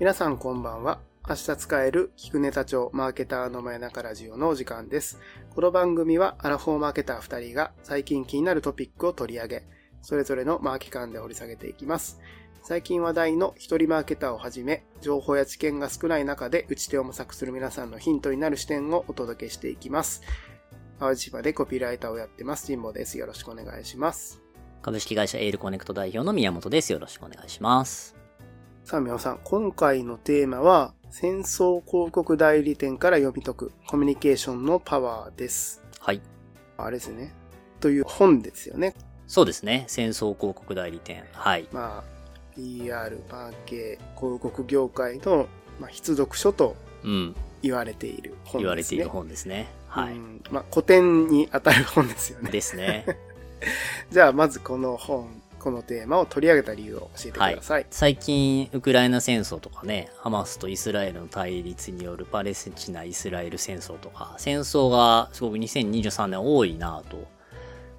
皆さんこんばんは。明日使える聞くネタ帳マーケターの真夜中ラジオのお時間です。この番組はアラフォーマーケター2人が最近気になるトピックを取り上げ、それぞれのマーケ観で掘り下げていきます。最近話題の一人マーケターをはじめ、情報や知見が少ない中で打ち手を模索する皆さんのヒントになる視点をお届けしていきます。淡路島でコピーライターをやってます、神保です。よろしくお願いします。株式会社エールコネクト代表の宮本です。よろしくお願いします。さあ、みおさん、今回のテーマは、戦争広告代理店から読み解くコミュニケーションのパワーです。はい。あれですね。という本ですよね。そうですね。戦争広告代理店。はい。まあ、PR、マーケ、広告業界の、まあ、必読書とうん。言われている本ですね。言われている本ですね。はい。うんまあ、古典に当たる本ですよね。ですね。じゃあ、まずこの本、このテーマを取り上げた理由を教えてください。最近、ウクライナ戦争とかね、ハマスとイスラエルの対立によるパレスチナ・イスラエル戦争とか、戦争がすごく2023年多いなと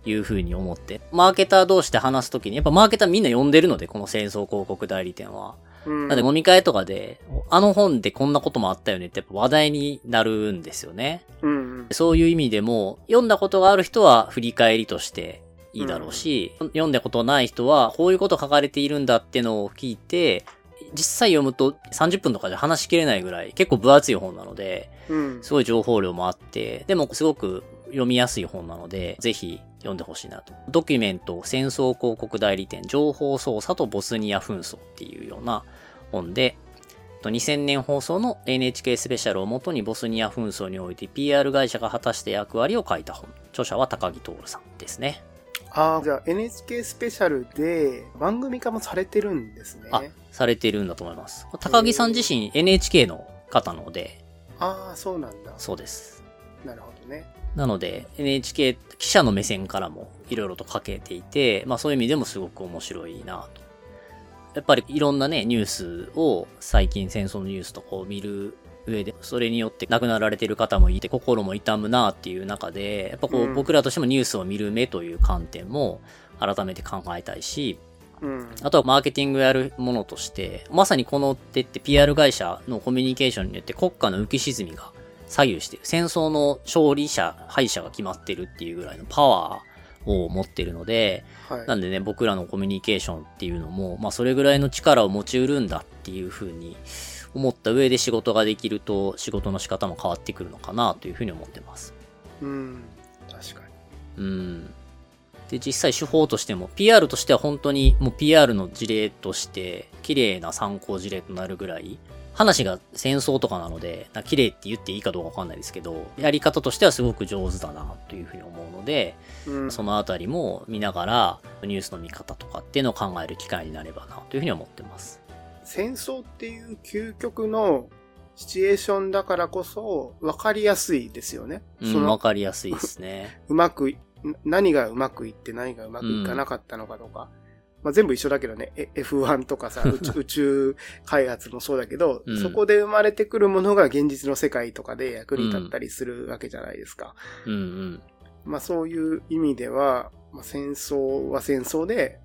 いうふうに思って、マーケター同士で話すときに、やっぱマーケターみんな読んでるので、この戦争広告代理店は。うんだって飲み会とかで、あの本でこんなこともあったよねってやっぱ話題になるんですよね。うんうんそういう意味でも、読んだことがある人は振り返りとしていいだろうし、読んだことない人は、こういうこと書かれているんだってのを聞いて、実際読むと30分とかじゃ話しきれないぐらい結構分厚い本なので、うんすごい情報量もあって、でもすごく読みやすい本なので、ぜひ読んでほしいなと。ドキュメント、戦争広告代理店、情報操作とボスニア紛争っていうような本で、と2000年放送の NHK スペシャルをもとにボスニア紛争において PR 会社が果たした役割を書いた本。著者は高木徹さんですね。ああ、じゃあ NHK スペシャルで番組化もされてるんですね。あ、されてるんだと思います。高木さん自身 NHK の方なので、ああ、そうなんだ。そうです。なるほどね。なので、NHK 記者の目線からもいろいろと書けていて、まあそういう意味でもすごく面白いなと。やっぱりいろんなね、ニュースを最近戦争のニュースとかを見る上で、それによって亡くなられてる方もいて、心も痛むなっていう中で、やっぱこう、うん僕らとしてもニュースを見る目という観点も改めて考えたいし、うん。あとはマーケティングやるものとして、まさにこの手って PR 会社のコミュニケーションによって国家の浮き沈みが左右している。戦争の勝利者、敗者が決まってるっていうぐらいのパワーを持ってるので、はい。なんでね、僕らのコミュニケーションっていうのも、まあそれぐらいの力を持ちうるんだっていうふうに思った上で仕事ができると仕事の仕方も変わってくるのかなというふうに思ってます。うん。確かに。うん。で、実際手法としても、PR としては本当にもう PR の事例として、綺麗な参考事例となるぐらい、話が戦争とかなので、な綺麗って言っていいかどうかわかんないですけど、やり方としてはすごく上手だなというふうに思うので、うん。そのあたりも見ながら、ニュースの見方とかっていうのを考える機会になればなというふうに思ってます。戦争っていう究極のシチュエーションだからこそ分かりやすいですよね。うん、わそのかりやすいですね。うまくい、何がうまくいって何がうまくいかなかったのかとか。まあ、全部一緒だけどね、え F1 とかさ、宇宙宇宙開発もそうだけど、うんそこで生まれてくるものが現実の世界とかで役に立ったりするわけじゃないですか。うんうん。まあそういう意味では、まあ、戦争は戦争で、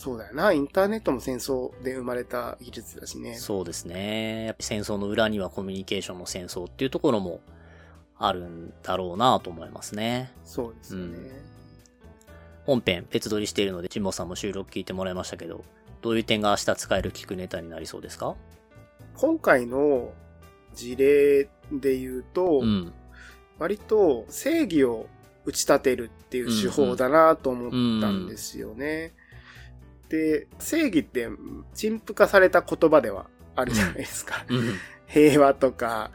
そうだよな、インターネットも戦争で生まれた技術だしね。そうですね。やっぱ戦争の裏にはコミュニケーションの戦争っていうところもあるんだろうなと思いますね。そうですよね。本編別撮りしているので、ジンボさんも収録聞いてもらいましたけど、どういう点が明日使える聞くネタになりそうですか？今回の事例で言うと、うん。割と正義を打ち立てるっていう手法だなと思ったんですよね。で、正義って陳腐化された言葉ではあるじゃないですか。うん。平和とか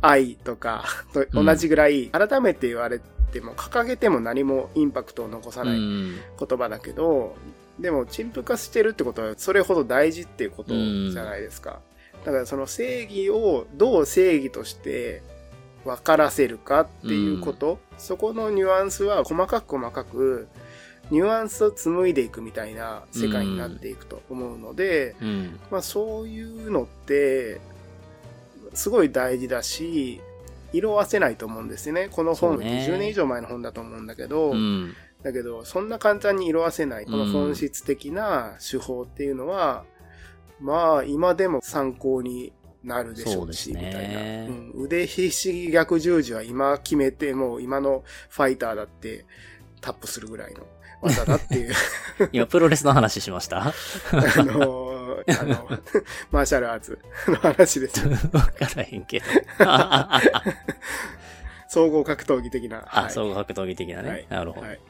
愛とかと同じぐらい、改めて言われても掲げても何もインパクトを残さうないん。言葉だけど、でも陳腐化してるってことはそれほど大事っていうことじゃないですか。だからその正義をどう正義として分からせるかっていうこと、そこのニュアンスは細かく細かくニュアンスを紡いでいくみたいな世界になっていくと思うので、うん。まあそういうのってすごい大事だし、色あせないと思うんですよね。この本、そうね10年以上前の本だと思うんだけど、うん。だけど、そんな簡単に色あせない、この本質的な手法っていうのは、まあ、今でも参考になるでしょうし、そうねみたいな。うん、腕ひしぎ逆十字は今決めて、もう今のファイターだってタップするぐらいの技だっていう、今、プロレスの話しました？あの、あの、マーシャルアーツの話ですよ。わからへんけど。総合格闘技的な。あ、はい総合格闘技的なね。はいなるほど。はい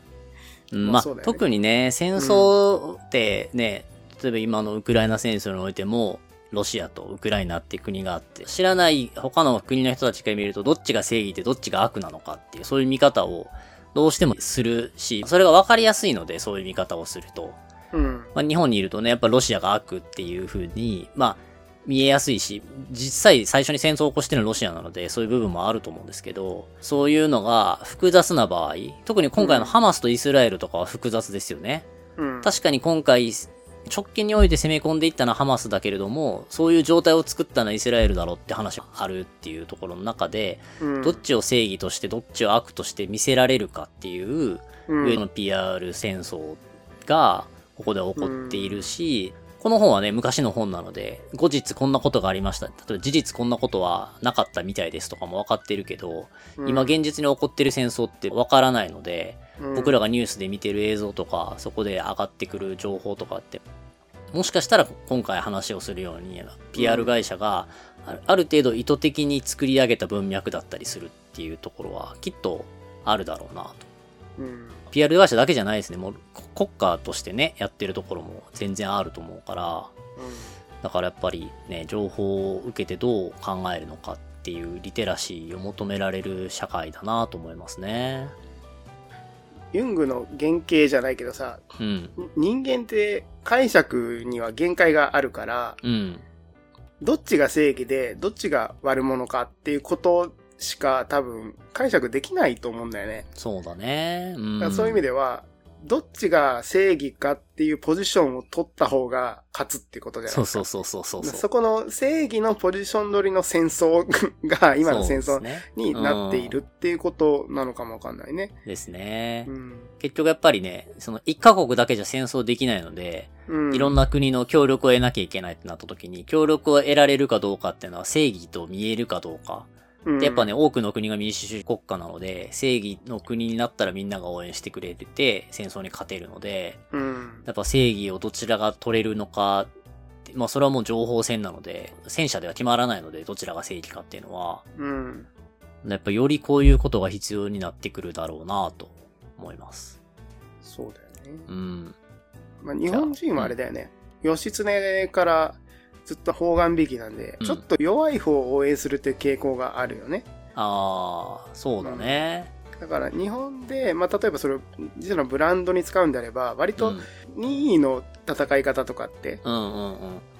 うんまあ、特にね、戦争ってね、例えば今のウクライナ戦争においても、ロシアとウクライナっていう国があって、知らない他の国の人たちから見ると、どっちが正義でどっちが悪なのかっていう、そういう見方をどうしてもするし、それが分かりやすいので、そういう見方をすると。うん。まあ、日本にいるとね、やっぱロシアが悪っていう風に、まあ、見えやすいし、実際最初に戦争を起こしてるのはロシアなので、そういう部分もあると思うんですけど、そういうのが複雑な場合、特に今回のハマスとイスラエルとかは複雑ですよね。うん。確かに今回、直近において攻め込んでいったのはハマスだけれども、そういう状態を作ったのはイスラエルだろうって話があるっていうところの中で、うん。どっちを正義としてどっちを悪として見せられるかっていう、うん。上の PR 戦争がここで起こっているし、この本はね、昔の本なので、後日こんなことがありました。例えば事実こんなことはなかったみたいですとかも分かってるけど、今現実に起こってる戦争って分からないので、僕らがニュースで見てる映像とか、そこで上がってくる情報とかって、もしかしたら今回話をするように、PR 会社がある程度意図的に作り上げた文脈だったりするっていうところはきっとあるだろうなと。うん。PR 会社だけじゃないですね。もうこ国家としてね、やってるところも全然あると思うから、だからやっぱりね、情報を受けてどう考えるのかっていうリテラシーを求められる社会だなと思いますね。ユングの原型じゃないけどさ、うん。人間って解釈には限界があるから、うん。どっちが正義で、どっちが悪者かっていうことしか多分解釈できないと思うんだよね。そうだね。うん。らそういう意味では、どっちが正義かっていうポジションを取った方が勝つってことじゃないそうですか。そうそうそうそう。そこの正義のポジション取りの戦争が今の戦争になっているっていうことなのかもわかんないね。ですねう。ん。結局やっぱりね、その一カ国だけじゃ戦争できないので、うん。いろんな国の協力を得なきゃいけないってなった時に、協力を得られるかどうかっていうのは正義と見えるかどうか。やっぱね、多くの国が民主主義国家なので、正義の国になったらみんなが応援してくれてて、戦争に勝てるので、うん。やっぱ正義をどちらが取れるのかまあそれはもう情報戦なので、戦車では決まらないので、どちらが正義かっていうのは、うん。やっぱよりこういうことが必要になってくるだろうなと思います。そうだよね。うん。まあ、日本人はあれだよね。義経からずっと方眼引きなんで、うんちょっと弱い方を応援するっていう傾向があるよね。ああ、そうだね。だから日本で、まあ、例えばそれを実のブランドに使うんであれば、割とうん2位の戦い方とかって、うんうん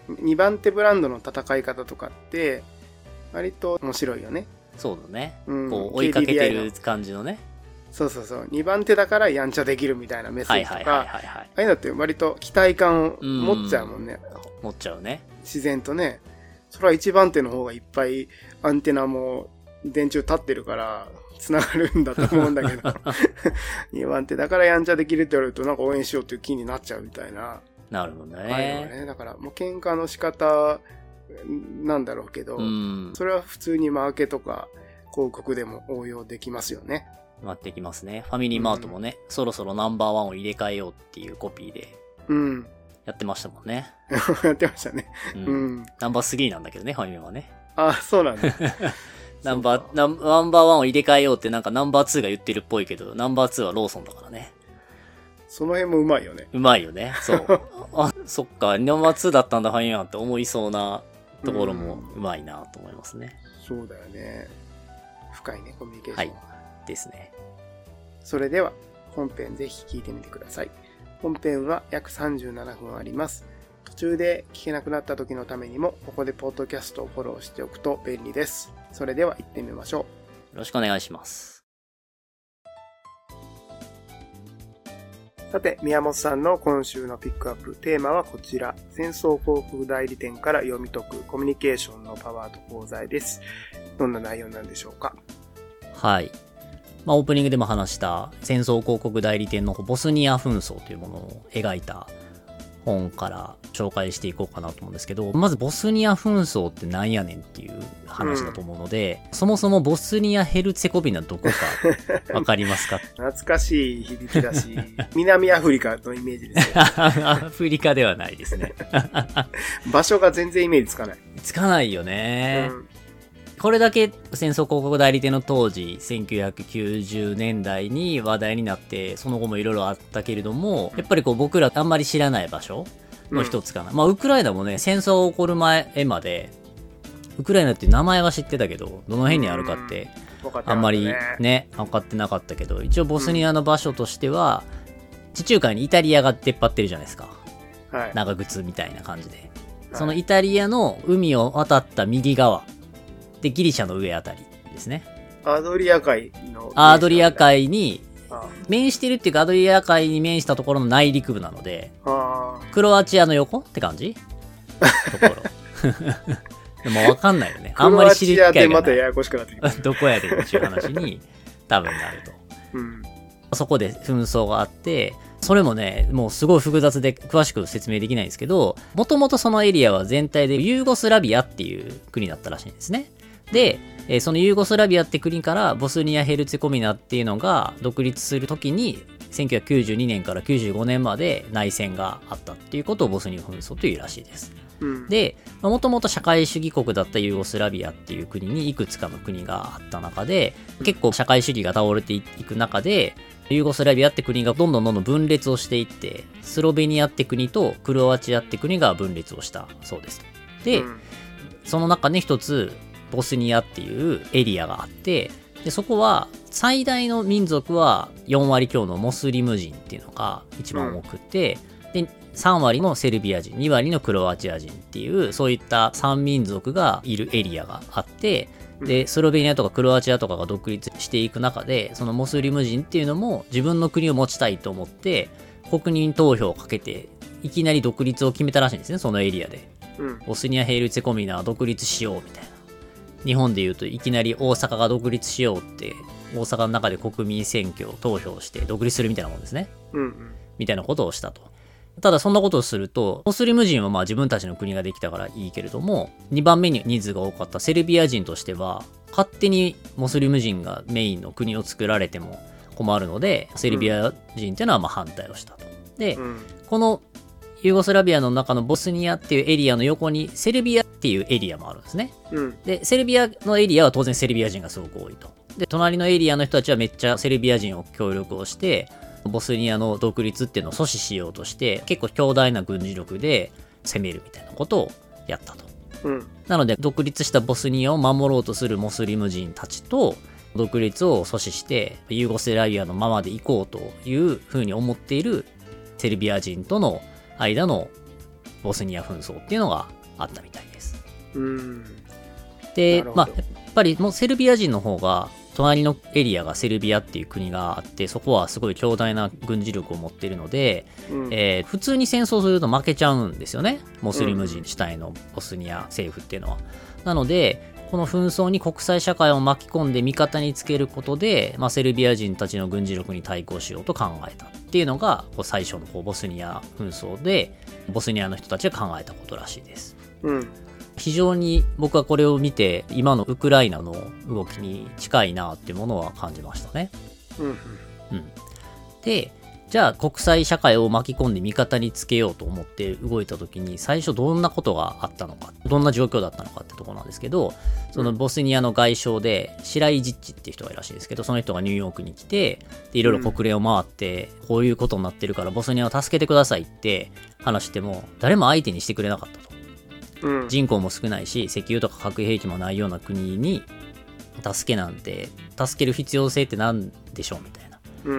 うん。2番手ブランドの戦い方とかって、割と面白いよね。そうだね。うんこう追いかけてる感じのね。そうそうそう。2番手だからやんちゃできるみたいなメッセージとか、あ。あいうのって割と期待感を持っちゃうもんね。持っちゃうね。自然とね。それは1番手の方がいっぱいアンテナも電柱立ってるから、繋がるんだと思うんだけど、2番手だからやんちゃできるって言われるとなんか応援しようっていう気になっちゃうみたいな。なるほどね。ね。だからもう喧嘩の仕方なんだろうけど、うん。それは普通にマーケとか広告でも応用できますよね。なってきますね。ファミリーマートもね、そろそろナンバーワンを入れ替えようっていうコピーでうん。やってましたもんね。やってましたね。うん。うん。ナンバー3なんだけどね、ファミリーはね。あ、そうなんだ。ナンバー、ナンバーワンを入れ替えようってなんかナンバー2が言ってるっぽいけど、ナンバー2はローソンだからね。その辺もうまいよね。うまいよね。そう。あ、そっか、ナンバー2だったんだ、ファミリーマンって思いそうなところもうまいなと思いますね。そうだよね。深いね、コミュニケーションは。ですね。それでは、本編ぜひ聞いてみてください。本編は約37分あります。途中で聞けなくなった時のためにも、ここでポッドキャストをフォローしておくと便利です。それでは行ってみましょう。よろしくお願いします。さて、宮本さんの今週のピックアップテーマはこちら。戦争広告代理店から読み解くコミュニケーションのパワーと功罪です。どんな内容なんでしょうか？はい。まあ、オープニングでも話した戦争広告代理店のボスニア紛争というものを描いた本から紹介していこうかなと思うんですけど、まずボスニア紛争ってなんやねんっていう話だと思うので、そもそもボスニア・ヘルツェコビナどこかわかりますか？懐かしい響きだし、南アフリカのイメージですよ。アフリカではないですね。場所が全然イメージつかない。つかないよね。うんこれだけ戦争広告代理店の当時、1990年代に話題になって、その後もいろいろあったけれども、やっぱりこう僕らあんまり知らない場所の一つかな。まあ、ウクライナもね、戦争が起こる前まで、ウクライナって名前は知ってたけど、どの辺にあるかって、あんまりね、分かってなかったけど、一応ボスニアの場所としては、地中海にイタリアが出っ張ってるじゃないですか。はい。長靴みたいな感じで。そのイタリアの海を渡った右側。で、ギリシャの上あたりですね。アドリア海の。アドリア海にあ面してるっていうか、アドリア海に面したところの内陸部なので、あクロアチアの横？って感じ？ところ。でもわかんないよね。あんまり知る機い。またややこしくなってきた。どこやでっていう話に多分なると。うん。そこで紛争があって、それもね、もうすごい複雑で詳しく説明できないんですけど、もともとそのエリアは全体でユーゴスラビアっていう国だったらしいんですね。で、えーそのユーゴスラビアって国からボスニア・ヘルツェコミナっていうのが独立するときに、1992年から95年まで内戦があったっていうことをボスニア紛争というらしいです。うん。で、もともと社会主義国だったユーゴスラビアっていう国にいくつかの国があった中で、結構社会主義が倒れていく中で、ユーゴスラビアって国がどんどんどんどん分裂をしていって、スロベニアって国とクロアチアって国が分裂をしたそうです。で、うんその中に一つ、ボスニアっていうエリアがあって、で、そこは最大の民族は4割強のモスリム人っていうのが一番多くて、で、3割のセルビア人、2割のクロアチア人っていう、そういった3民族がいるエリアがあって、で、スロベニアとかクロアチアとかが独立していく中で、そのモスリム人っていうのも自分の国を持ちたいと思って、国民投票をかけて、いきなり独立を決めたらしいんですね、そのエリアで。うん。ボスニア・ヘルツェコミナは独立しようみたいな。日本で言うといきなり大阪が独立しようって、大阪の中で国民選挙を投票して独立するみたいなもんですね。うん。うん。みたいなことをしたと。ただそんなことをすると、モスリム人はまあ自分たちの国ができたからいいけれども、2番目に人数が多かったセルビア人としては、勝手にモスリム人がメインの国を作られても困るので、セルビア人っていうのはまあ反対をしたと。で、うん。このユーゴスラビアの中のボスニアっていうエリアの横にセルビアっていうエリアもあるんですね。うん。で、セルビアのエリアは当然セルビア人がすごく多いと。で、隣のエリアの人たちはめっちゃセルビア人を協力をして、ボスニアの独立っていうのを阻止しようとして、結構強大な軍事力で攻めるみたいなことをやったと。うん。なので、独立したボスニアを守ろうとするモスリム人たちと、独立を阻止して、ユーゴスラビアのままで行こうというふうに思っているセルビア人との間のボスニア紛争っていうのがあったみたいです。うん。でまあ、やっぱりもうセルビア人の方が、隣のエリアがセルビアっていう国があって、そこはすごい強大な軍事力を持っているので、うん。えー普通に戦争すると負けちゃうんですよね。モスリム人主体のボスニア政府っていうのは。なので、この紛争に国際社会を巻き込んで味方につけることで、まあ、セルビア人たちの軍事力に対抗しようと考えたっていうのが、こう最初のボスニア紛争で、ボスニアの人たちが考えたことらしいです。うん。非常に僕はこれを見て、今のウクライナの動きに近いなっていうものは感じましたね。うん。うん。で、じゃあ国際社会を巻き込んで味方につけようと思って動いた時に最初どんなことがあったのか、どんな状況だったのかってところなんですけど、そのボスニアの外相で白井ジッチっていう人がいるらしいんですけど、その人がニューヨークに来て、でいろいろ国連を回って、こういうことになってるからボスニアを助けてくださいって話しても、誰も相手にしてくれなかったと。うん。人口も少ないし、石油とか核兵器もないような国に、助けなんて、助ける必要性って何でしょうみたいな。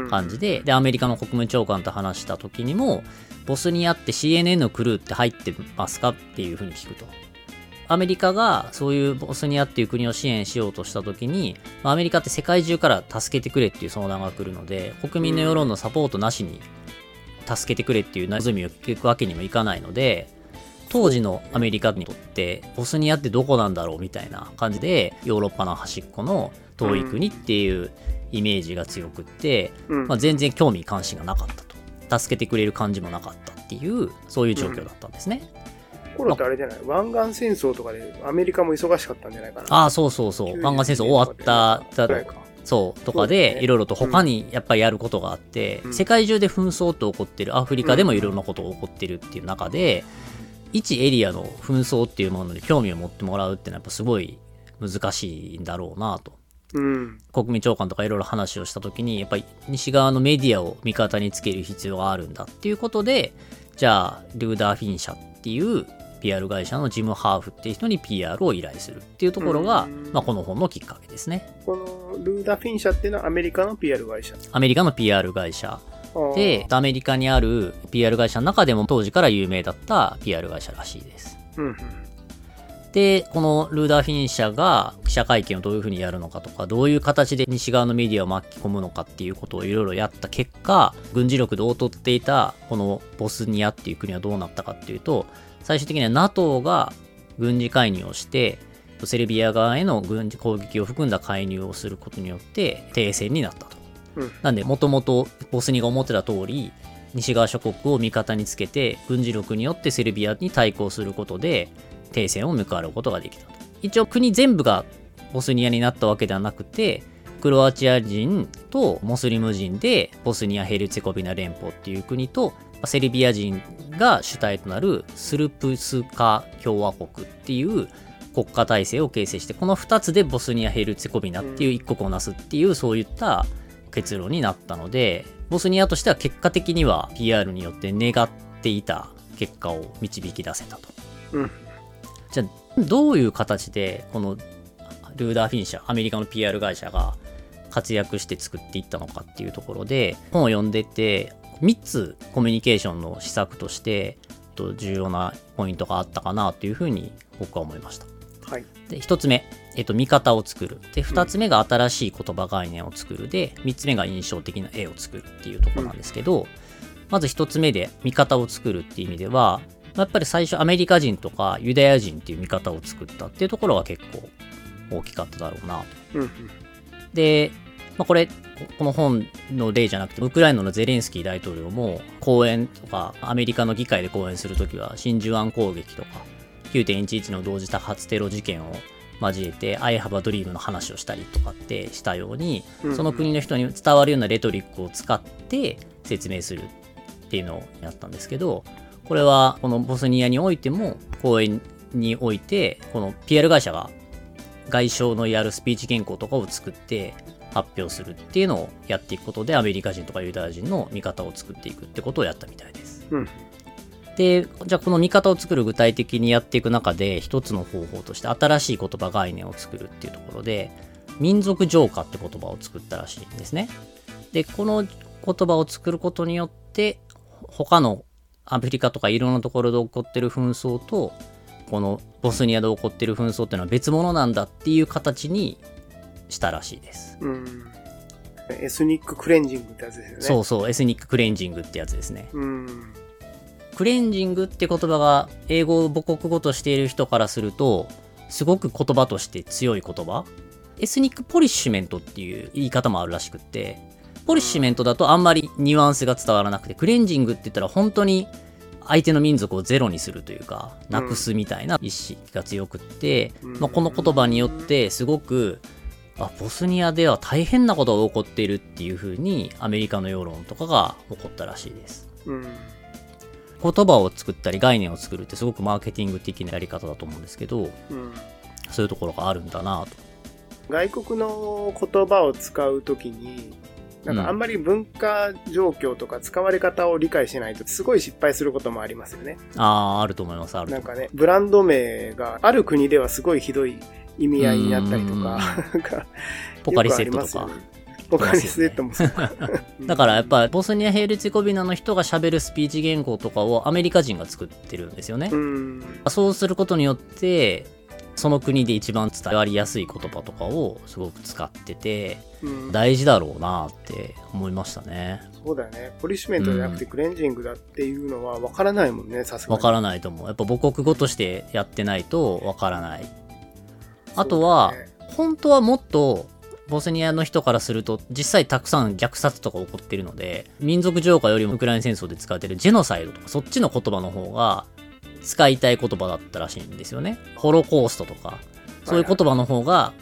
感じで、で、アメリカの国務長官と話した時にも、ボスニアって CNN のクルーって入ってますかっていうふうに聞くと。アメリカがそういうボスニアっていう国を支援しようとした時に、アメリカって世界中から助けてくれっていう相談が来るので、国民の世論のサポートなしに助けてくれっていう望みを聞くわけにもいかないので、当時のアメリカにとって、ボスニアってどこなんだろうみたいな感じで、ヨーロッパの端っこの遠い国っていうイメージが強くって、うん。まあ、全然興味関心がなかったと。助けてくれる感じもなかったっていう、そういう状況だったんですね。頃ってあれじゃない？湾岸戦争とかでアメリカも忙しかったんじゃないかな。ああ、そうそうそう。湾岸戦争終わった、ぐらいかそう、とかでいろいろと他にやっぱりやることがあって、うん世界中で紛争って起こってる、アフリカでもいろんなことが起こってるっていう中で、一エリアの紛争っていうものに興味を持ってもらうっていうのはやっぱすごい難しいんだろうなと。うん。国民長官とかいろいろ話をした時に、やっぱり西側のメディアを味方につける必要があるんだっていうことで、じゃあ、ルーダー・フィン社っていう PR 会社のジム・ハーフっていう人に PR を依頼するっていうところが、うんまあ、この本のきっかけですね。このルーダ・フィン社っていうのはアメリカの PR 会社？アメリカの PR 会社で、アメリカにある PR 会社の中でも当時から有名だった PR 会社らしいです。うんうん。で、このルーダー・フィン社が記者会見をどういうふうにやるのかとか、どういう形で西側のメディアを巻き込むのかっていうことをいろいろやった結果、軍事力で劣っていたこのボスニアっていう国はどうなったかっていうと、最終的には NATO が軍事介入をして、セルビア側への軍事攻撃を含んだ介入をすることによって停戦になったと。うんなんで、もともとボスニアが思ってた通り、西側諸国を味方につけて、軍事力によってセルビアに対抗することで、停戦を迎えることができたと。一応国全部がボスニアになったわけではなくて、クロアチア人とモスリム人でボスニア・ヘルツェコビナ連邦っていう国と、セルビア人が主体となるスルプスカ共和国っていう国家体制を形成して、この2つでボスニア・ヘルツェコビナっていう一国をなすっていう、そういった結論になったので、ボスニアとしては結果的には PR によって願っていた結果を導き出せたと。うん。じゃあ、どういう形で、このルーダー・フィン社、アメリカの PR 会社が活躍して作っていったのかっていうところで、本を読んでて、3つコミュニケーションの施策として、と重要なポイントがあったかなというふうに僕は思いました。はい。で、1つ目、えっと、見方を作る。で、2つ目が新しい言葉概念を作る。で、3つ目が印象的な絵を作るっていうところなんですけど、まず1つ目で見方を作るっていう意味では、やっぱり最初アメリカ人とかユダヤ人っていう見方を作ったっていうところが結構大きかっただろうなと。うんうん。で、まあ、これ、この本の例じゃなくて、ウクライナのゼレンスキー大統領も講演とか、アメリカの議会で講演するときは、真珠湾攻撃とか、9.11の同時多発テロ事件を交えて、I have a dream の話をしたりとかってしたように、うんその国の人に伝わるようなレトリックを使って説明するっていうのをやったんですけど、これはこのボスニアにおいても、講演において、この PR 会社が外相のやるスピーチ原稿とかを作って発表するっていうのをやっていくことでアメリカ人とかユダヤ人の見方を作っていくってことをやったみたいです。うん。で、じゃあこの見方を作る具体的にやっていく中で一つの方法として新しい言葉概念を作るっていうところで民族浄化って言葉を作ったらしいんですね。で、この言葉を作ることによって他のアフリカとかいろんなところで起こってる紛争とこのボスニアで起こってる紛争っていうのは別物なんだっていう形にしたらしいです。うん。エスニッククレンジングってやつですよね。そうそう、エスニッククレンジングってやつですね。う。うん。クレンジングって言葉が英語を母国語としている人からすると、すごく言葉として強い言葉。エスニックポリッシュメントっていう言い方もあるらしくって、ポリッシュメントだとあんまりニュアンスが伝わらなくて、クレンジングって言ったら本当に相手の民族をゼロにするというか、なくすみたいな意識が強くって、うんまあ、この言葉によってすごく、あ、ボスニアでは大変なことが起こっているっていう風にアメリカの世論とかが起こったらしいです。うん。言葉を作ったり概念を作るってすごくマーケティング的なやり方だと思うんですけど、うん。そういうところがあるんだなと。外国の言葉を使うときに、なんかあんまり文化状況とか使われ方を理解しないとすごい失敗することもありますよね。ああ、あると思います、ある。なんかね、ブランド名がある国ではすごいひどい意味合いになったりとか、ポカリセットとか。ポカリセットもそうか。だからやっぱボスニア・ヘルツェゴビナの人が喋るスピーチ言語とかをアメリカ人が作ってるんですよねう。ん。そうすることによって、その国で一番伝わりやすい言葉とかをすごく使ってて、うん、大事だろうなって思いましたね。そうだよね。ポリッシュメントじゃなくてクレンジングだっていうのは分からないもんね、さすがに。わからないと思う。やっぱ母国語としてやってないとわからない。あとは本当はもっとボスニアの人からすると、実際たくさん虐殺とか起こってるので、民族浄化よりもウクライナ戦争で使われてるジェノサイドとか、そっちの言葉の方が、使いたい言葉だったらしいんですよね。ホロコーストとか、そういう言葉の方が、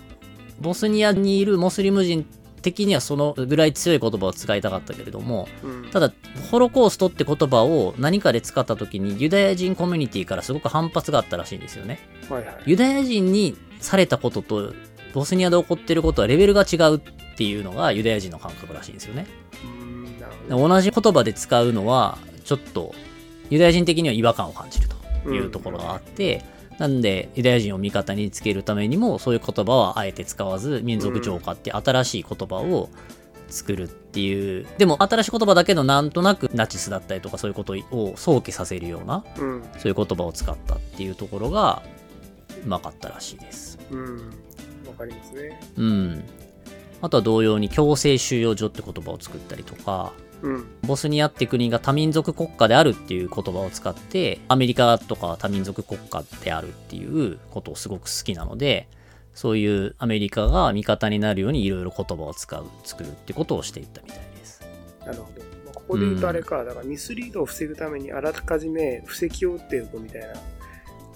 ボスニアにいるモスリム人的にはそのぐらい強い言葉を使いたかったけれども、うんただ、ホロコーストって言葉を何かで使った時にユダヤ人コミュニティからすごく反発があったらしいんですよね。はいはい。ユダヤ人にされたこととボスニアで起こってることはレベルが違うっていうのがユダヤ人の感覚らしいんですよね。同じ言葉で使うのはちょっとユダヤ人的には違和感を感じるというところがあって、なんでユダヤ人を味方につけるためにもそういう言葉はあえて使わず民族浄化って新しい言葉を作るっていうでも新しい言葉だけどなんとなくナチスだったりとかそういうことを想起させるようなうん。そういう言葉を使ったっていうところがうまかったらしいです。うん。わかりますね。うん。あとは同様に強制収容所って言葉を作ったりとか、うん。ボスニアって国が多民族国家であるっていう言葉を使って、アメリカとかは多民族国家であるっていうことをすごく好きなので、そういうアメリカが味方になるようにいろいろ言葉を使う、作るってことをしていったみたいです。なるほど。まあここで言うとあれか、だからミスリードを防ぐためにあらかじめ布石を打っておくみたいな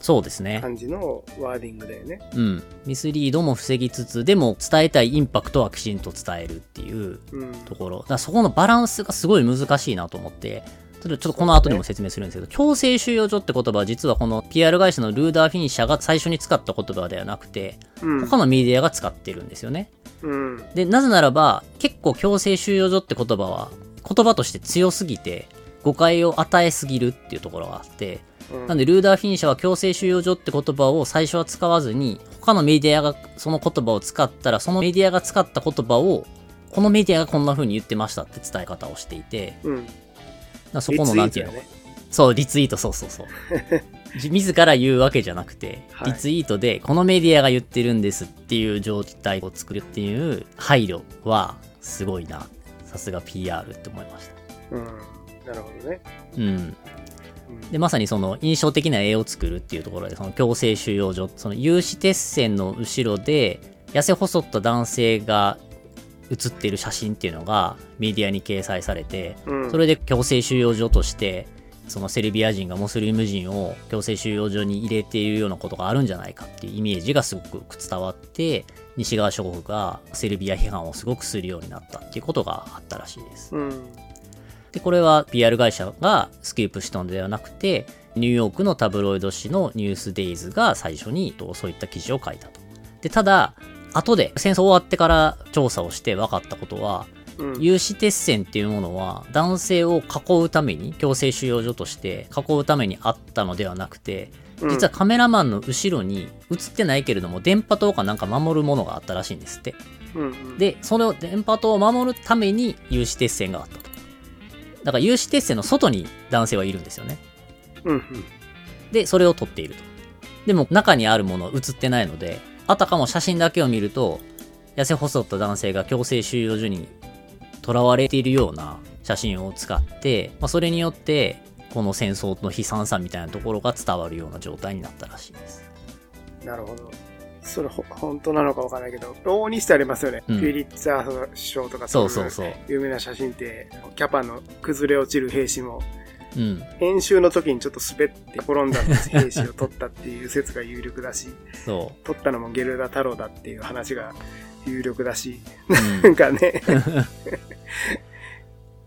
そうですね。感じのワーディングだよね。うん。ミスリードも防ぎつつ、でも伝えたいインパクトはきちんと伝えるっていううん。ところ。だからそこのバランスがすごい難しいなと思って、ちょっとこの後でも説明するんですけど、強制収容所って言葉は実はこの PR 会社のルーダー・フィンシャーが最初に使った言葉ではなくて、うん。他のメディアが使ってるんですよね。うん。で、なぜならば、結構強制収容所って言葉は、言葉として強すぎて、誤解を与えすぎるっていうところがあって、うんなんで、ルーダー・フィンシャーは強制収容所って言葉を最初は使わずに、他のメディアがその言葉を使ったら、そのメディアが使った言葉を、このメディアがこんな風に言ってましたって伝え方をしていて、うん。そこのなんていうの、ね。そう、リツイート、そうそうそう。じ自ら言うわけじゃなくて、はいリツイートで、このメディアが言ってるんですっていう状態を作るっていう配慮は、すごいな。さすが PR って思いました。うん。なるほどね。うん。うんで、まさにその印象的な絵を作るっていうところで、その強制収容所、その有刺鉄線の後ろで、痩せ細った男性が写っている写真っていうのがメディアに掲載されて、うん。それで強制収容所として、そのセルビア人がムスリム人を強制収容所に入れているようなことがあるんじゃないかっていうイメージがすごく伝わって、西側諸国がセルビア批判をすごくするようになったっていうことがあったらしいです。うん。で、これは PR 会社がスキープしたのではなくて、ニューヨークのタブロイド紙のニュースデイズが最初にとそういった記事を書いたと。で、ただ、後で戦争終わってから調査をして分かったことは、うん。有刺鉄線っていうものは男性を囲うために強制収容所として囲うためにあったのではなくてうん実はカメラマンの後ろに映ってないけれども電波塔かなんか守るものがあったらしいんですってうんうん。でその電波塔を守るために有刺鉄線があったとだから有刺鉄線の外に男性はいるんですよねうんうん。でそれを撮っているとでも中にあるものは映ってないのであたかも写真だけを見ると痩せ細った男性が強制収容所に囚われているような写真を使って、まあ、それによってこの戦争の悲惨さみたいなところが伝わるような状態になったらしいです。なるほど。それほ本当なのかわからないけど、往々にしてありますよね。うんフィリッツァー首相とかそうそうそう。有名な写真って、キャパの崩れ落ちる兵士も、うん。編集の時にちょっと滑って転んだ兵士を取ったっていう説が有力だし、そ取ったのもゲルダ太郎だっていう話が有力だし、う。なうんんかね。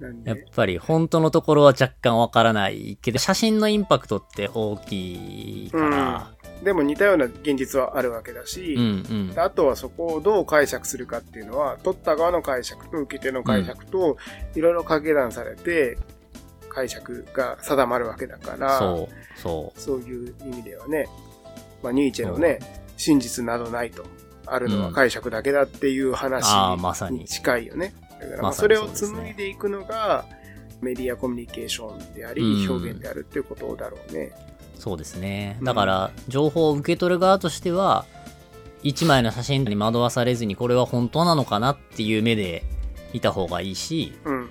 なんやっで、ぱり本当のところは若干わからないけど、写真のインパクトって大きいから、でも似たような現実はあるわけだし、うん、うん。あとはそこをどう解釈するかっていうのは、取った側の解釈と受け手の解釈と、いろいろ掛け算されて、解釈が定まるわけだから、そう、そう。そういう意味ではね、まあ、ニーチェのね、真実などないと、あるのは解釈だけだっていう話にに。近いよね。だからまあそれを紡いでいくのが、メディアコミュニケーションであり、うん表現であるっていうことだろうね。そうですね。うんだから、情報を受け取る側としては、一枚の写真に惑わされずに、これは本当なのかなっていう目で見た方がいいし、うん。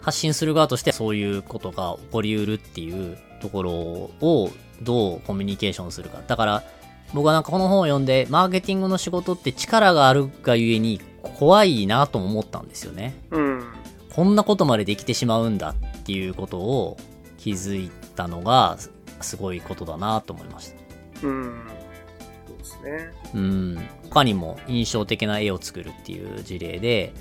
発信する側としてそういうことが起こりうるっていうところをどうコミュニケーションするか。だから、僕はなんかこの本を読んで、マーケティングの仕事って力があるがゆえに、怖いなとも思ったんですよね。うん。こんなことまでできてしまうんだっていうことを気づいたのがすごいことだなと思いました。うん。そうですね。うん。他にも印象的な絵を作るっていう事例で、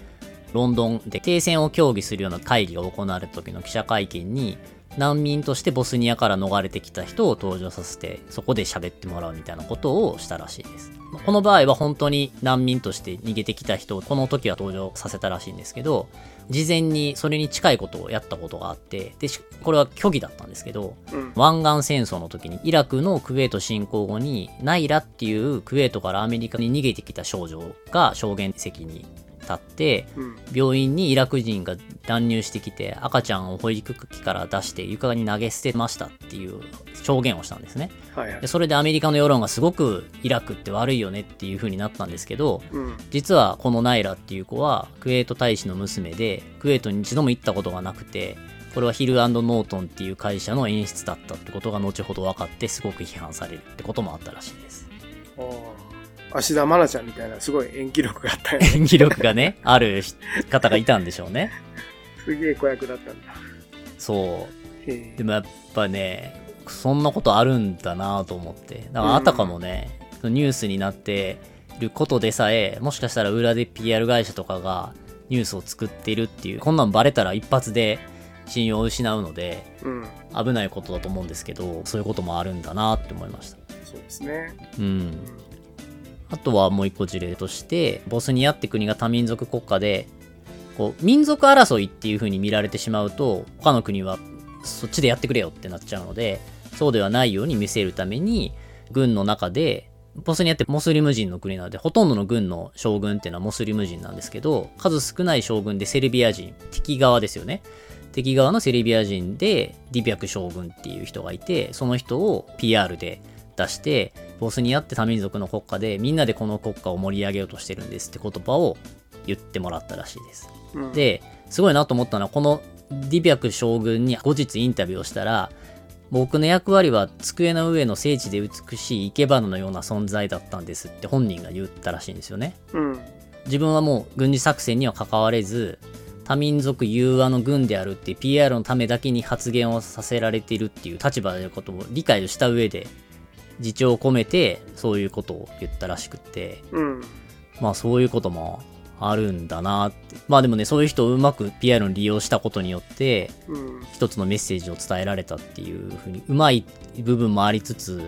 ロンドンで停戦を協議するような会議が行われた時の記者会見に、難民としてボスニアから逃れてきた人を登場させて、そこで喋ってもらうみたいなことをしたらしいです。この場合は本当に難民として逃げてきた人をこの時は登場させたらしいんですけど、事前にそれに近いことをやったことがあって、で、しこれは虚偽だったんですけど、うん。湾岸戦争の時にイラクのクウェート侵攻後にナイラっていうクウェートからアメリカに逃げてきた少女が証言席に立ってうん。病院にイラク人が乱入してきて赤ちゃんを保育器から出して床に投げ捨てましたっていう証言をしたんですねはいはいで。それでアメリカの世論がすごくイラクって悪いよねっていう風になったんですけどうん。実はこのナイラっていう子はクウェート大使の娘でクウェートに一度も行ったことがなくてこれはヒルノートンっていう会社の演出だったってことが後ほど分かってすごく批判されるってこともあったらしいです。芦田愛菜ちゃんみたいなすごい演技力があったよね。演技力がね、ある方がいたんでしょうね。すげえ子役だったんだ。そう。でもやっぱね、そんなことあるんだなと思って。だからあたかもね、ニュースになってることでさえ、もしかしたら裏で PR 会社とかがニュースを作っているっていう、こんなんバレたら一発で信用を失うので、うん。危ないことだと思うんですけど、そういうこともあるんだなって思いました。そうですね。う。うんん。あとはもう一個事例として、ボスニアって国が多民族国家で、こう、民族争いっていう風に見られてしまうと、他の国はそっちでやってくれよってなっちゃうので、そうではないように見せるために、軍の中で、ボスニアってモスリム人の国なので、ほとんどの軍の将軍っていうのはモスリム人なんですけど、数少ない将軍でセルビア人、敵側ですよね。敵側のセルビア人でディビャク将軍っていう人がいて、その人を PR で出して、ボスニアって多民族の国家でみんなでこの国家を盛り上げようとしてるんですって言葉を言ってもらったらしいです。うん、で、すごいなと思ったのは、このディビャク将軍に後日インタビューをしたら、僕の役割は机の上の聖地で美しい生け花のような存在だったんですって本人が言ったらしいんですよね。うん。自分はもう軍事作戦には関われず、多民族融和の軍であるっていう PR のためだけに発言をさせられているっていう立場であることを理解をした上で、自重を込めてそういうことを言ったらしくって、うん。まあそういうこともあるんだなって。まあでもね、そういう人をうまく PR に利用したことによって、うん。一つのメッセージを伝えられたっていうふうに、うまい部分もありつつ、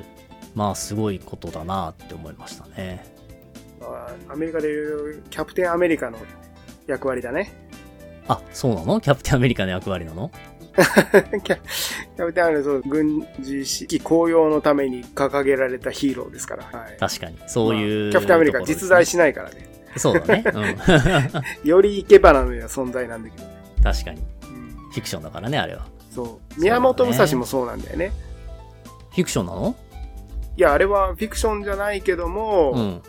まあすごいことだなって思いましたね。まあアメリカでいうキャプテンアメリカの役割だね。あ、そうなの？キャプテンアメリカの役割なの？キャキャプテンアメリカそう軍事指揮公用のために掲げられたヒーローですから。はい。確かに。そういう、まあキャプテンアメリカ実在しないからね。そうだね。うん。よりイケバナのような存在なんだけど。確かに。うん。フィクションだからね、あれは。そう。宮本武蔵もそうなんだよね。フィクションなの？いや、あれはフィクションじゃないけども、うん。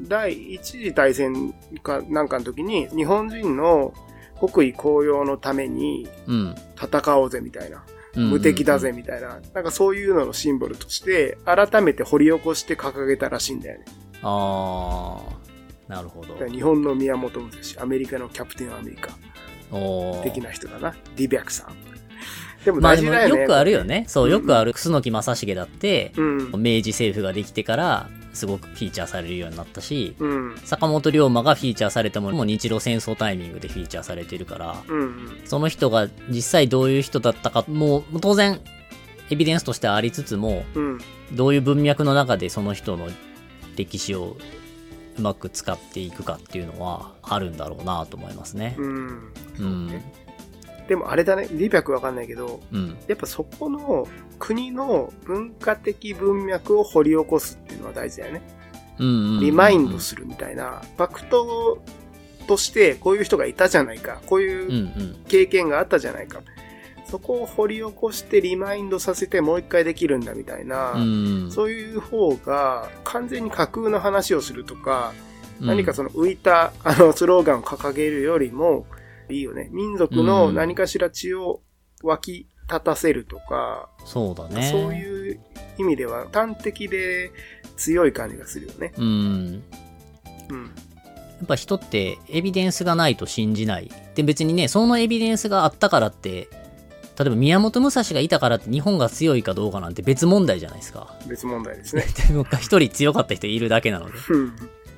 第一次大戦かなんかの時に、日本人の国威公用のためにうん。戦おうぜみたいな。うん無敵だぜ。みたいな。なんかそういうののシンボルとして、改めて掘り起こして掲げたらしいんだよね。あー、なるほど。日本の宮本武蔵、アメリカのキャプテンアメリカ的な人だな。ディビャクさん。でも大事だよね。よくあるよね。そう、うんよくある。楠木正成だって、うん。明治政府ができてから、すごくフィーチャーされるようになったし、うん。坂本龍馬がフィーチャーされても、もう日露戦争タイミングでフィーチャーされてるから、うん。その人が実際どういう人だったか、もう当然、エビデンスとしてはありつつも、うん。どういう文脈の中でその人の歴史をうまく使っていくかっていうのはあるんだろうなと思いますね。うん。うん。でもあれだね、ディビャクわかんないけど、うん。やっぱそこの国の文化的文脈を掘り起こすっていうのは大事だよね。リマインドするみたいな、ファクトとしてこういう人がいたじゃないか、こううんいううん。経験があったじゃないか。そこを掘り起こしてリマインドさせてもう一回できるんだみたいな、うん。そういう方が完全に架空の話をするとか、うん何かその浮いた あのスローガンを掲げるよりもいいよね。民族の何かしら血を湧き立たせるとか、そうだね。そういう意味では端的で強い感じがするよね。うん。うん。っぱ人ってエビデンスがないと信じない。で別にね、そのエビデンスがあったからって、例えば宮本武蔵がいたからって日本が強いかどうかなんて別問題じゃないですか。別問題ですね。でも一人強かった人いるだけなので。うん。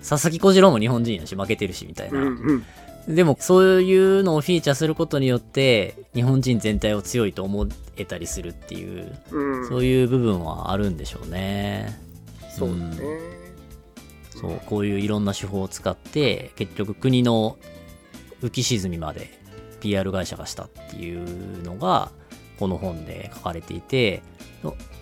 佐々木小次郎も日本人やし負けてるしみたいうんな。うん。でもそういうのをフィーチャーすることによって日本人全体を強いと思えたりするっていう、うん。そういう部分はあるんでしょうね。そうだね。そう、こういういろんな手法を使って、結局国の浮き沈みまで PR 会社がしたっていうのが、この本で書かれていて、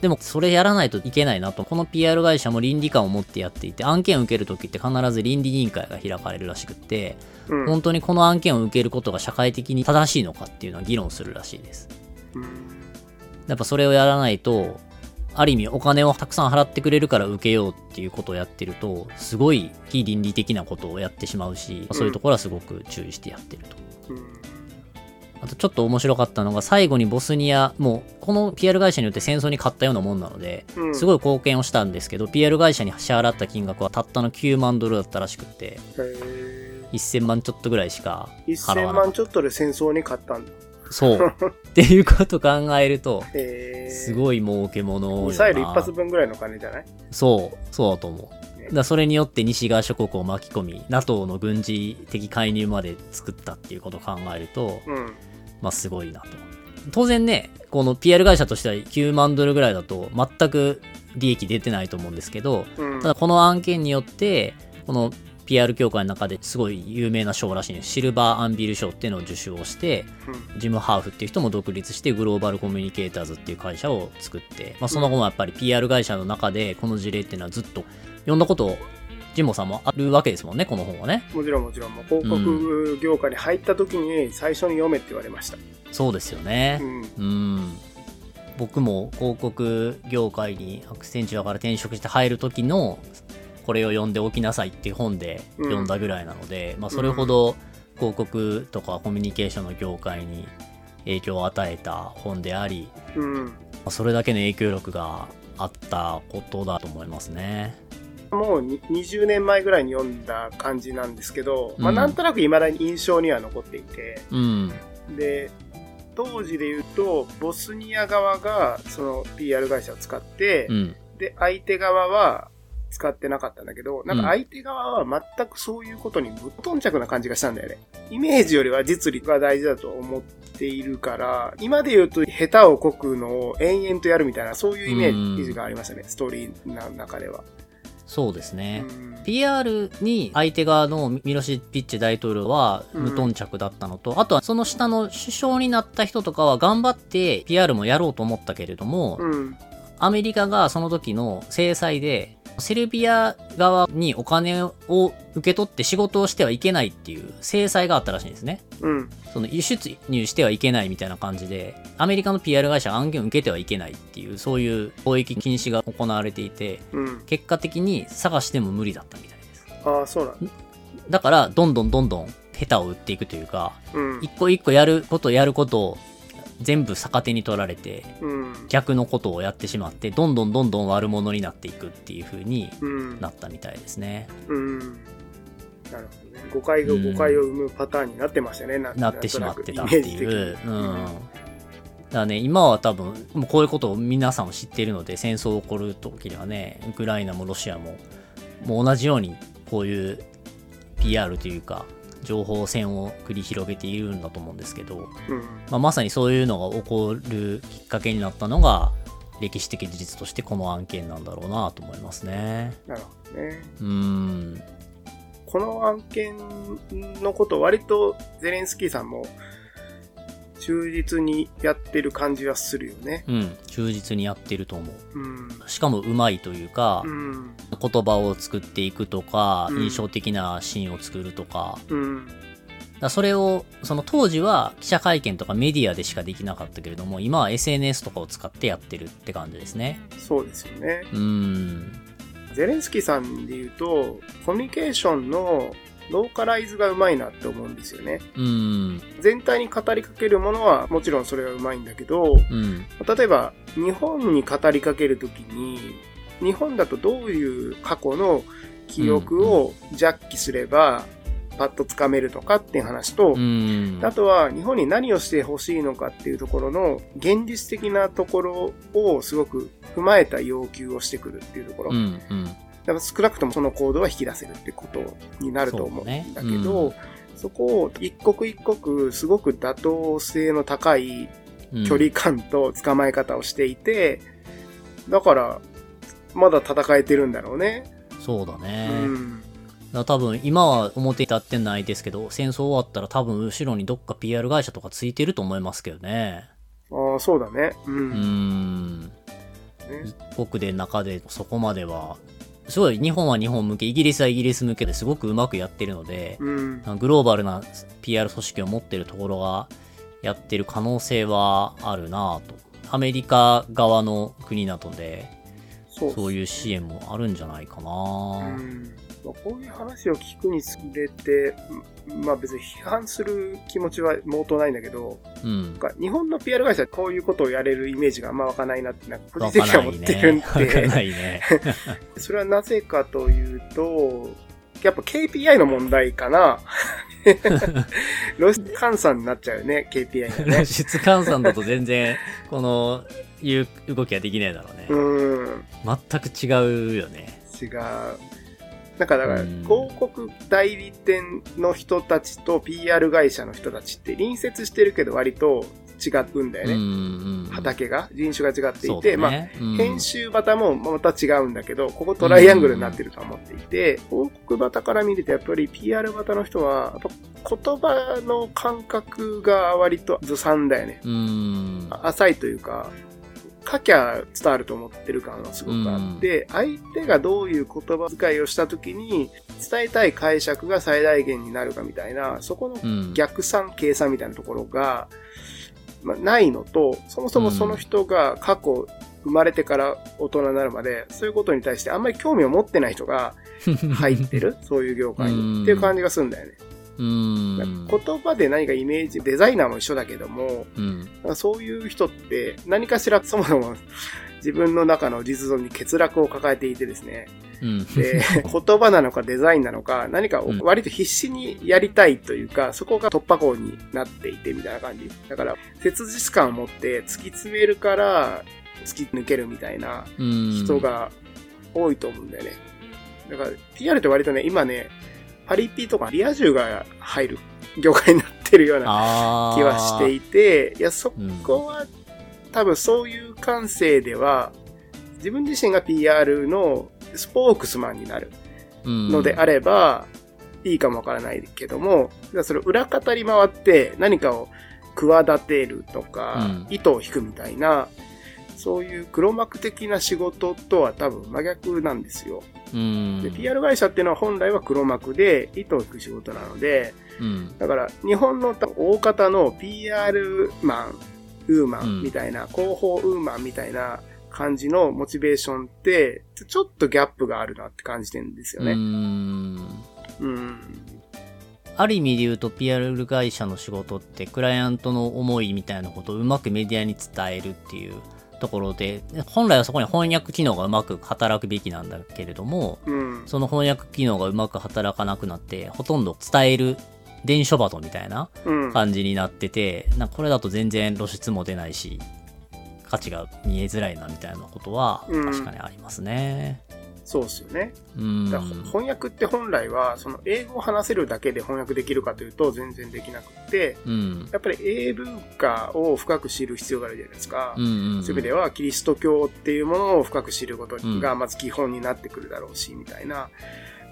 でもそれやらないといけないなと。この PR 会社も倫理観を持ってやっていて、案件を受けるときって必ず倫理委員会が開かれるらしくって、うん。本当にこの案件を受けることが社会的に正しいのかっていうのは議論するらしいです。うんやっぱそれをやらないと、ある意味お金をたくさん払ってくれるから受けようっていうことをやってると、すごい非倫理的なことをやってしまうし、そういうところはすごく注意してやってると。うんあとちょっと面白かったのが最後にボスニア、もうこの PR 会社によって戦争に勝ったようなもんなので、うんすごい貢献をしたんですけど、PR 会社に支払った金額はたったの9万ドルだったらしくって、へ1000万ちょっとぐらいしかー1000払わなかっ万ちょっとで戦争に勝ったんだ。た。そう。っていうことを考えると、すごい儲けものミサイル一発分ぐらいの金じゃない？そう、そうだと思う。ねだそれによって西側諸国を巻き込み、NATO の軍事的介入まで作ったっていうことを考えると、うん。まあすごいなと。当然ね、この PR 会社としては9万ドルぐらいだと全く利益出てないと思うんですけど、うん。ただこの案件によって、この PR 協会の中ですごい有名な賞らしいんです。シルバーアンビル賞っていうのを受賞して、ジム・ハーフっていう人も独立してグローバルコミュニケーターズっていう会社を作って、まあ、その後もやっぱり PR 会社の中でこの事例っていうのはずっと読んだことジモさんもあるわけですもんね、この本はね。もちろんもちろん、もう広告業界に入った時に最初に読めって言われました。そうですよねう。ん。うん。僕も広告業界にアクセンチュアから転職して入る時のこれを読んでおきなさいっていう本で読んだぐらいなので、まあそれほど広告とかコミュニケーションの業界に影響を与えた本であり、うん。まあそれだけの影響力があったことだと思いますね。もうに20年前ぐらいに読んだ感じなんですけど、まあうんなんとなく未だに印象には残っていて、うん。で、当時で言うと、ボスニア側がその PR 会社を使って、うん。で、相手側は使ってなかったんだけど、なんか相手側は全くそういうことに無頓着な感じがしたんだよね。イメージよりは実利が大事だと思っているから、今で言うと下手をこくのを延々とやるみたいな、そういうイメージがありましたね、ストーリーの中では。そうですね。うん PR に相手側のミロシピッチ大統領は無頓着だったのと、あとはその下の首相になった人とかは頑張って PR もやろうと思ったけれども、うん。アメリカがその時の制裁で、セルビア側にお金を受け取って仕事をしてはいけないっていう制裁があったらしいんですね。うん。その輸出入してはいけないみたいな感じで、アメリカの PR 会社が案件を受けてはいけないっていう、そういう貿易禁止が行われていて、うん。結果的に探しても無理だったみたいです。ああ、そうなんだ。だから、どんどんどんどん下手を打っていくというか、うん。一個一個やることやることを全部逆手に取られて、うん。逆のことをやってしまって、どんどんどんどん悪者になっていくっていう風にうん。なったみたいですね。うん。なるほどね。誤解が誤解を生むパターンになってましたね。ななってしまってたっていう。うん。だね、今は多分、もうこういうことを皆さん知っているので、戦争起こる時にはね、ウクライナもロシアも、もう同じように、こういう PR というか、情報戦を繰り広げているんだと思うんですけど、うん。まあ、まさにそういうのが起こるきっかけになったのが、歴史的事実としてこの案件なんだろうなと思いますね。なるほどね。うーん。この案件のこと割とゼレンスキーさんも忠実にやってる感じはするよね。うん。忠実にやってると思う。うん。しかもうまいというか、うん。言葉を作っていくとか、うん印象的なシーンを作るとか、うん。だそれを、その当時は記者会見とかメディアでしかできなかったけれども、今は SNS とかを使ってやってるって感じですね。そうですよね。うーん。ゼレンスキーさんで言うと、コミュニケーションのローカライズがうまいなって思うんですよね。うーん。全体に語りかけるものはもちろんそれがうまいんだけど、うん。例えば日本に語りかけるときに、日本だとどういう過去の記憶をジャッキすれば、パッとつかめるのかっていう話と、うん。あとは日本に何をしてほしいのかっていうところの現実的なところをすごく踏まえた要求をしてくるっていうところ。うん。うん。だから少なくともその行動は引き出せるってことになると思うんだけど、そ,、こを一刻一刻すごく妥当性の高いうん距離感と捕まえ方をしていて、だから、まだ戦えてるんだろうね。そうだね。うん。多分今は表に立ってないですけど、戦争終わったら多分後ろにどっか PR 会社とかついてると思いますけどね。ああ、そうだね。う。うんん。ね一国で中でそこまでは、すごい日本は日本向け、イギリスはイギリス向けですごくうまくやってるので、うん。グローバルな PR 組織を持ってるところがやってる可能性はあるなぁと。アメリカ側の国などで、そうそういう支援もあるんじゃないかなうんまあこういう話を聞くにつれて、まあ別に批判する気持ちは毛頭ないんだけど、うん日本の PR 会社こういうことをやれるイメージがあんま湧かないなって、なんか個わ人的には。思ってるんで、ないね。それはなぜかというと、やっぱ KPI の問題かな。露出換算になっちゃうよね、KPI がね。質換算だと全然、この、いう動きはできないだろうね。うん。全く違うよね。違う。なんかだから、うん広告代理店の人たちと PR 会社の人たちって隣接してるけど割と違うんだようんうね。ん。畑が、人種が違ってそいうて、まあ、だね。うん編集旗もまた違うんだけど、ここトライアングルになってると思っていて、広告旗から見るとやっぱり PR 旗の人は、言葉の感覚が割とずさんだよね。うん。浅いというか、書きゃ伝わると思ってる感がすごくあって、相手がどういう言葉遣いをした時に伝えたい解釈が最大限になるかみたいな、そこのうん。逆算、計算みたいなところが、まあ、ないのと、そもそもその人が過去生まれてから大人になるまで、そういうことに対してあんまり興味を持ってない人が入ってる、そういう業界うんにっていう感じがするんだよね。うん。言葉で何かイメージ、デザイナーも一緒だけども、うん。そういう人って何かしらそもそも自分の中の実像に欠落を抱えていてですね。うん。で、言葉なのかデザインなのか何か割と必死にやりたいというか、そこが突破口になっていてみたいな感じ。だから、切実感を持って突き詰めるから突き抜けるみたいなうん。人が多いと思うんだよね。だから、PR って割とね、今ね、パリピとかリア充が入る業界になってるような。気はしていて、いや、そうんこは多分そういう感性では、自分自身が PR のスポークスマンになるのであれば、いいかもわからないけども、それ裏方に回って何かを企てるとか、うん糸を引くみたいな、そういう黒幕的な仕事とは多分真逆なんですよ。うん。で、PR 会社っていうのは本来は黒幕で糸を引く仕事なので、うん。だから、日本の大方の PR マン、ウーマうんンみたいな、広報ウーマンみたいな感じのモチベーションって、ちょっとギャップがあるなって感じてるんですようね。ん。うん。ある意味で言うと PR 会社の仕事ってクライアントの思いみたいなことをうまくメディアに伝えるっていうところで、本来はそこに翻訳機能がうまく働くべきなんだけれども、うん。その翻訳機能がうまく働かなくなって、ほとんど伝える伝書バトみたいなうん。感じになってて、なんかこれだと全然露出も出ないし、価値が見えづらいなみたいなことはうん確かにありますね。そうですよね。うん。だ翻訳って本来は、その英語を話せるだけで翻訳できるかというと全然できなくって、うん。やっぱり英文化を深く知る必要があるじゃないですか。うんうん。そういう意味では、キリスト教っていうものを深く知ることうんがまず基本になってくるだろうし、みたいな。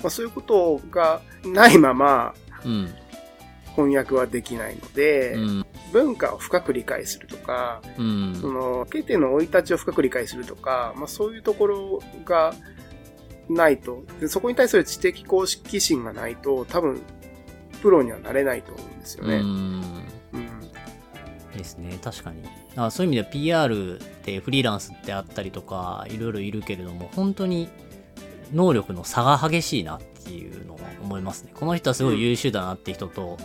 まあ、そういうことがないままうん。翻訳はできないので、うん。文化を深く理解するとか、うん。その、ケテの生い立ちを深く理解するとか、まあそういうところがないと、でそこに対する知的公式心がないと、多分、プロにはなれないと思うんですよね。うん。うん。ですね、確かに。あそういう意味では PR ってフリーランスってあったりとか、いろいろいるけれども、本当に能力の差が激しいなっていうのを思いますね。この人はすごい優秀だなって人と、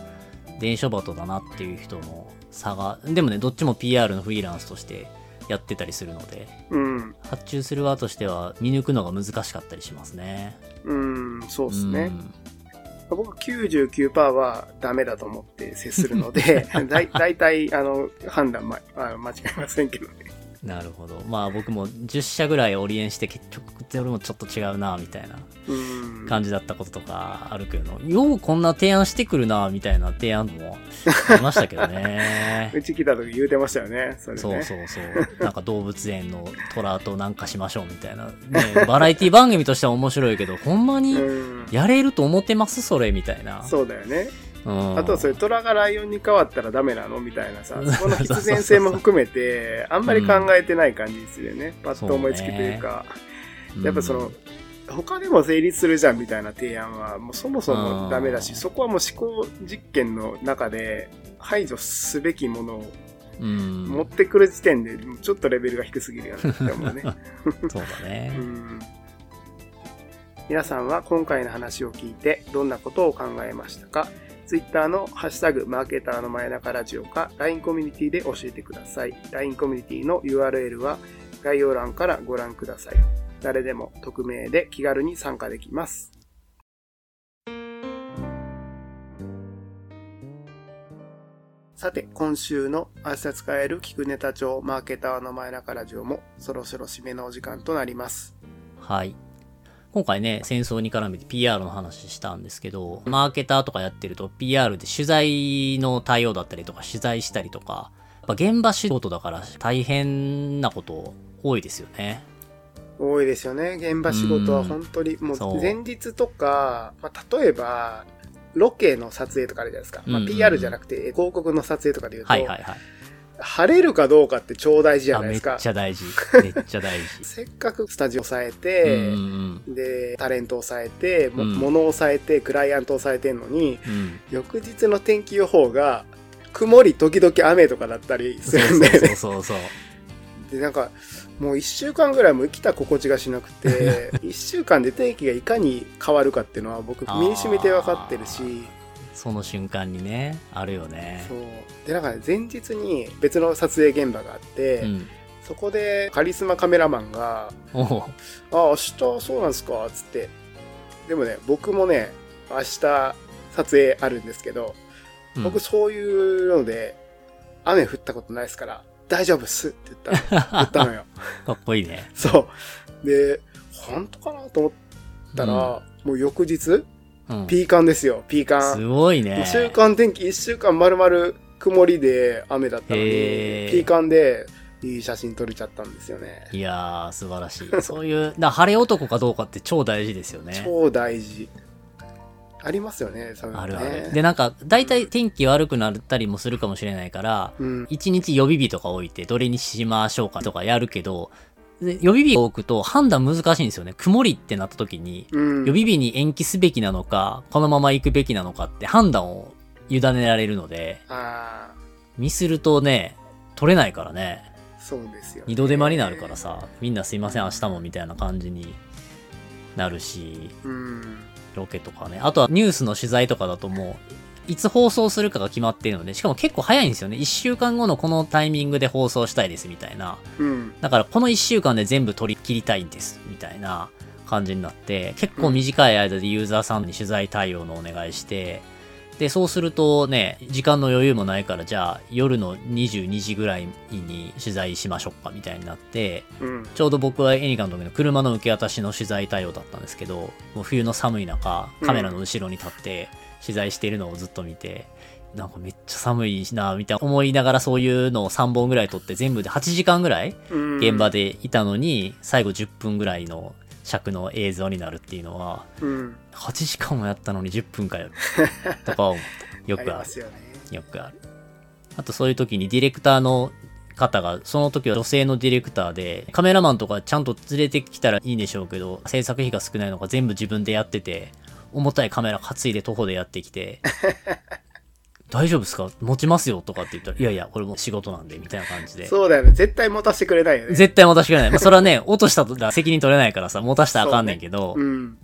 電書バトだなっていう人の差が、でもね、どっちも PR のフリーランスとしてやってたりするので、うん。発注する側としては見抜くのが難しかったりしますね。うん、そうですね。僕は99%はダメだと思って接するので、だい大体、あの、判断、ま、あ間違いませんけどね。なるほど。まあ僕も10社ぐらいオリエンして結局俺もちょっと違うな、みたいなうん。感じだったこととかあるけど、ようこんな提案してくるな、みたいな提案もありましたけどね。うち来た時言うてましたよね、それね。そうそうそう。なんか動物園の虎となんかしましょうみたいな。ね、バラエティ番組としては面白いけど、ほんまにうん。やれると思ってますそれみたいな。そうだよね。うん。あとはそれ、虎がライオンに変わったらダメなのみたいなさ、そこの必然性も含めて、あんまり考えてない感じですよね。パッと思いつきというか、うんやっぱその、他でも成立するじゃんみたいな提案は、もうそもそもダメだし、うんそこはもう思考実験の中で排除すべきものをうん。持ってくる時点で、ちょっとレベルが低すぎるよねって思うね。そうだね う。ん皆さんは今回の話を聞いてどんなことを考えましたか？Twitter のハッシュタグマーケターの真夜中ラジオか LINE コミュニティで教えてください。LINE コミュニティの URL は概要欄からご覧ください。誰でも匿名で気軽に参加できます。さて、今週の明日使える聞くネタ帳マーケターの真夜中ラジオもそろそろ締めのお時間となります。はい。今回ね、戦争に絡めて PR の話したんですけど、マーケターとかやってると PR で取材の対応だったりとか、取材したりとか、やっぱ現場仕事だから大変なこと多いですよね。多いですよね。現場仕事は本当に、もそうう前日とか、まあ、例えば、ロケの撮影とかあるじゃないですか。まあ、PR じゃなくて広告の撮影とかで言うと、はいはいはい。晴れるかどうかって超大事じゃないですか。ちゃ大事。めっちゃ大事。せっかくスタジオ抑えうんて、うんで、タレント抑えて、もうん物を抑えて、クライアント抑えてんのに、うん。うん。翌日の天気予報が、曇り時々雨とかだったりすそうるんだよね。そうそうそう。で、なんか、もう一週間ぐらいも生きた心地がしなくて、一週間で天気がいかに変わるかっていうのは僕身に染みて分かってるし、その瞬間にね、あるよねそ。う。で、なんかね、前日に別の撮影現場があって、うん。そこでカリスマカメラマンが、あ、明日そうなんですか？つって。でもね、僕もね、明日撮影あるんですけど、うん僕そういうので、雨降ったことないですから、大丈夫っすって言ったの言ったのよ。かっこいいね。そう。で、本当かなと思ったら、もう翌日、うん。ピーカンですよ、ピーカすン。ごいね。週間天気、一週間丸々曇りで雨だったのに、ピーカンでいい写真撮れちゃったんですよね。いやー、素晴らしい。そういう、だ晴れ男かどうかって超大事ですよね。超大事。ありますよね、そういうのね。あるある。で、なんか、大体天気悪くなったりもするかもしれないから、うん。一日予備日とか置いて、どれにしましょうかとかやるけど、で予備日を置くと判断難しいんですよね。曇りってなった時に、うん。予備日に延期すべきなのか、このまま行くべきなのかって判断を委ねられるので、あミスるとね、取れないからね。あ、そうですよ、ね。二度手間になるからさ、みんなすいません、明日もみたいな感じになるし、うん。ロケとかね。あとはニュースの取材とかだともう、いつ放送するかが決まっているので、しかも結構早いんですよね。一週間後のこのタイミングで放送したいですみたいな。うん。だからこの一週間で全部取り切りたいんですみたいな感じになって、結構短い間でユーザーさんに取材対応のお願いして、で、そうするとね、時間の余裕もないから、じゃあ夜の22時ぐらいに取材しましょうかみたいになって、うん。ちょうど僕はエニカの時の車の受け渡しの取材対応だったんですけど、もう冬の寒い中、カメラの後ろに立って取材しているのをずっと見て、なんかめっちゃ寒いな、みたいな思いながらそういうのを3本ぐらい撮って全部で8時間ぐらいうん現場でいたのに、最後10分ぐらいの尺の映像になるっていうのは、うん。8時間もやったのに10分かよ。とか思ってよくある。よね。よくある。あとそういう時にディレクターの方が、その時は女性のディレクターで、カメラマンとかちゃんと連れてきたらいいんでしょうけど、制作費が少ないのか全部自分でやってて、重たいカメラ担いで徒歩でやってきて、大丈夫ですか？持ちますよとかって言ったら、いやいや、これも仕事なんで、みたいな感じで。そうだよね。絶対持たせてくれないよね。絶対持たしてくれない。まあ、それはね、落としたら責任取れないからさ、持たしたらあかんねんけど、うん。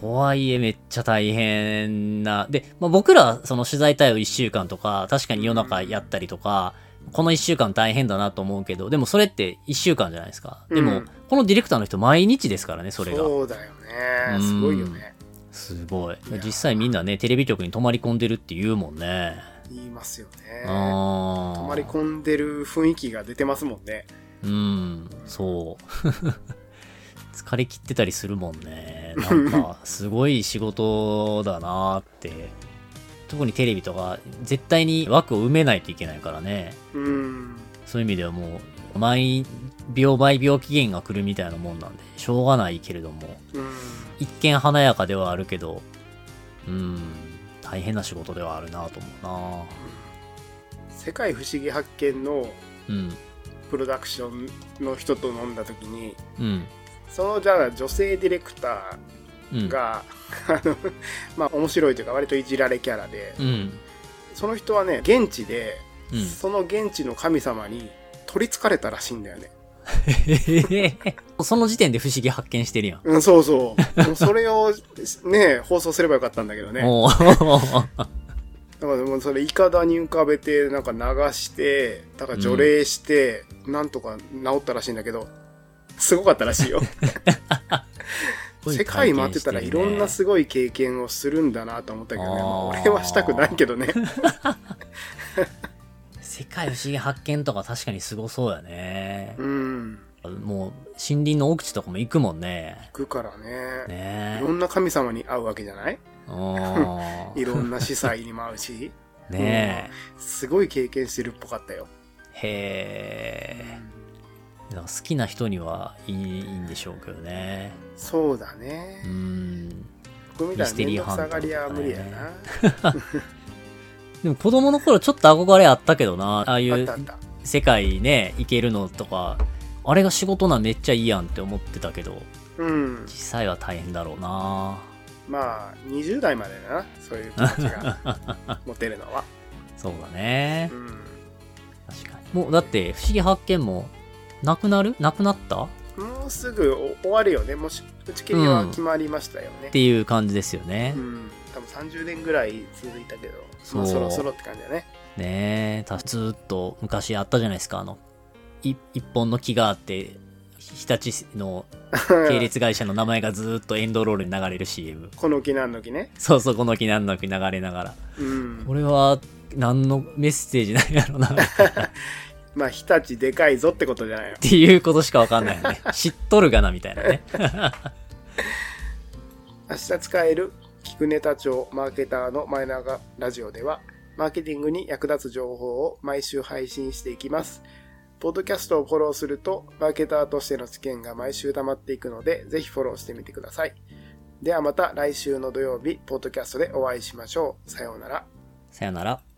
とはいえめっちゃ大変な。で、まあ、僕らはその取材対応1週間とか、確かに夜中やったりとか、この1週間大変だなと思うけど、でもそれって1週間じゃないですか。でも、うんこのディレクターの人毎日ですからね、それが。そうだよね。すごいよね。すごい。実際みんなね、テレビ局に泊まり込んでるって言うもんね。言いますよね。あ泊まり込んでる雰囲気が出てますもんね。うん、そう。疲れ切ってたりするもんね。なんか、すごい仕事だなーって。特にテレビとか、絶対に枠を埋めないといけないからね。うん。そういう意味ではもう、毎秒毎秒期限が来るみたいなもんなんで、しょうがないけれども、うん。一見華やかではあるけど、うん、大変な仕事ではあるなと思世界不思議発見のうなうん、プロダクションの人と飲んだ時に、うん、そのじゃあ女性ディレクタうんー。が、あの、まあ面白いというか割といじられキャラで、うん、その人はね、現地で、うん。その現地の神様に取り憑かれたらしいんだよね。その時点で不思議発見してるやん。うん、そうそう。それをね、放送すればよかったんだけどね。だからもうそれ、イカダに浮かべて、なんか流して、だから除霊して、なんとか治ったらしいんだけど、すごかったらしいよ。世界回ってたらいろんなすごい経験をするんだなと思ったけどね。俺はしたくないけどね。世界不思議発見とか確かにすごそうやね。うん。もう、森林の奥地とかも行くもんね。行くからね。ねいろんな神様に会うわけじゃない？え。いろんな司祭にも会うし、うん。ねすごい経験してるっぽかったよ。え。へえ。好きな人にはいいんでしょうけどね。そうだねう。ん。僕みたいな面倒くさがりは無理やな。でも子供の頃ちょっと憧れあったけどな。ああいう。世界ね、行けるのとか、あれが仕事なんめっちゃいいやんって思ってたけど、うん。実際は大変だろうな。まあ、20代までだな。そういう気持ちが 持てるのは。そうだねう。ん。確かに。もうだって、不思議発見も、なくなる？なくなった？もうすぐ終わるよね。もし、打ち切りは決まりましたよねっ。ていう感じですよね。うん。多分30年ぐらい続いたけど、そうまあそろそろって感じだね。ねえ、たずーっと昔あったじゃないですか。あの、い一本の木があって、日立の系列会社の名前がずーっとエンドロールに流れる CM。この木なんの木ね？そうそう、この木何の木流れながら。うん。これは、何のメッセージなんやろな、っ まあ、日立でかいぞってことじゃないの。ていうことしかわかんないよね。知っとるがな、みたいなね。明日使える？聞くネタ帳マーケターの前長ラジオでは、マーケティングに役立つ情報を毎週配信していきます。ポッドキャストをフォローすると、マーケターとしての知見が毎週溜まっていくので、ぜひフォローしてみてください。ではまた来週の土曜日、ポッドキャストでお会いしましょう。さようなら。さようなら。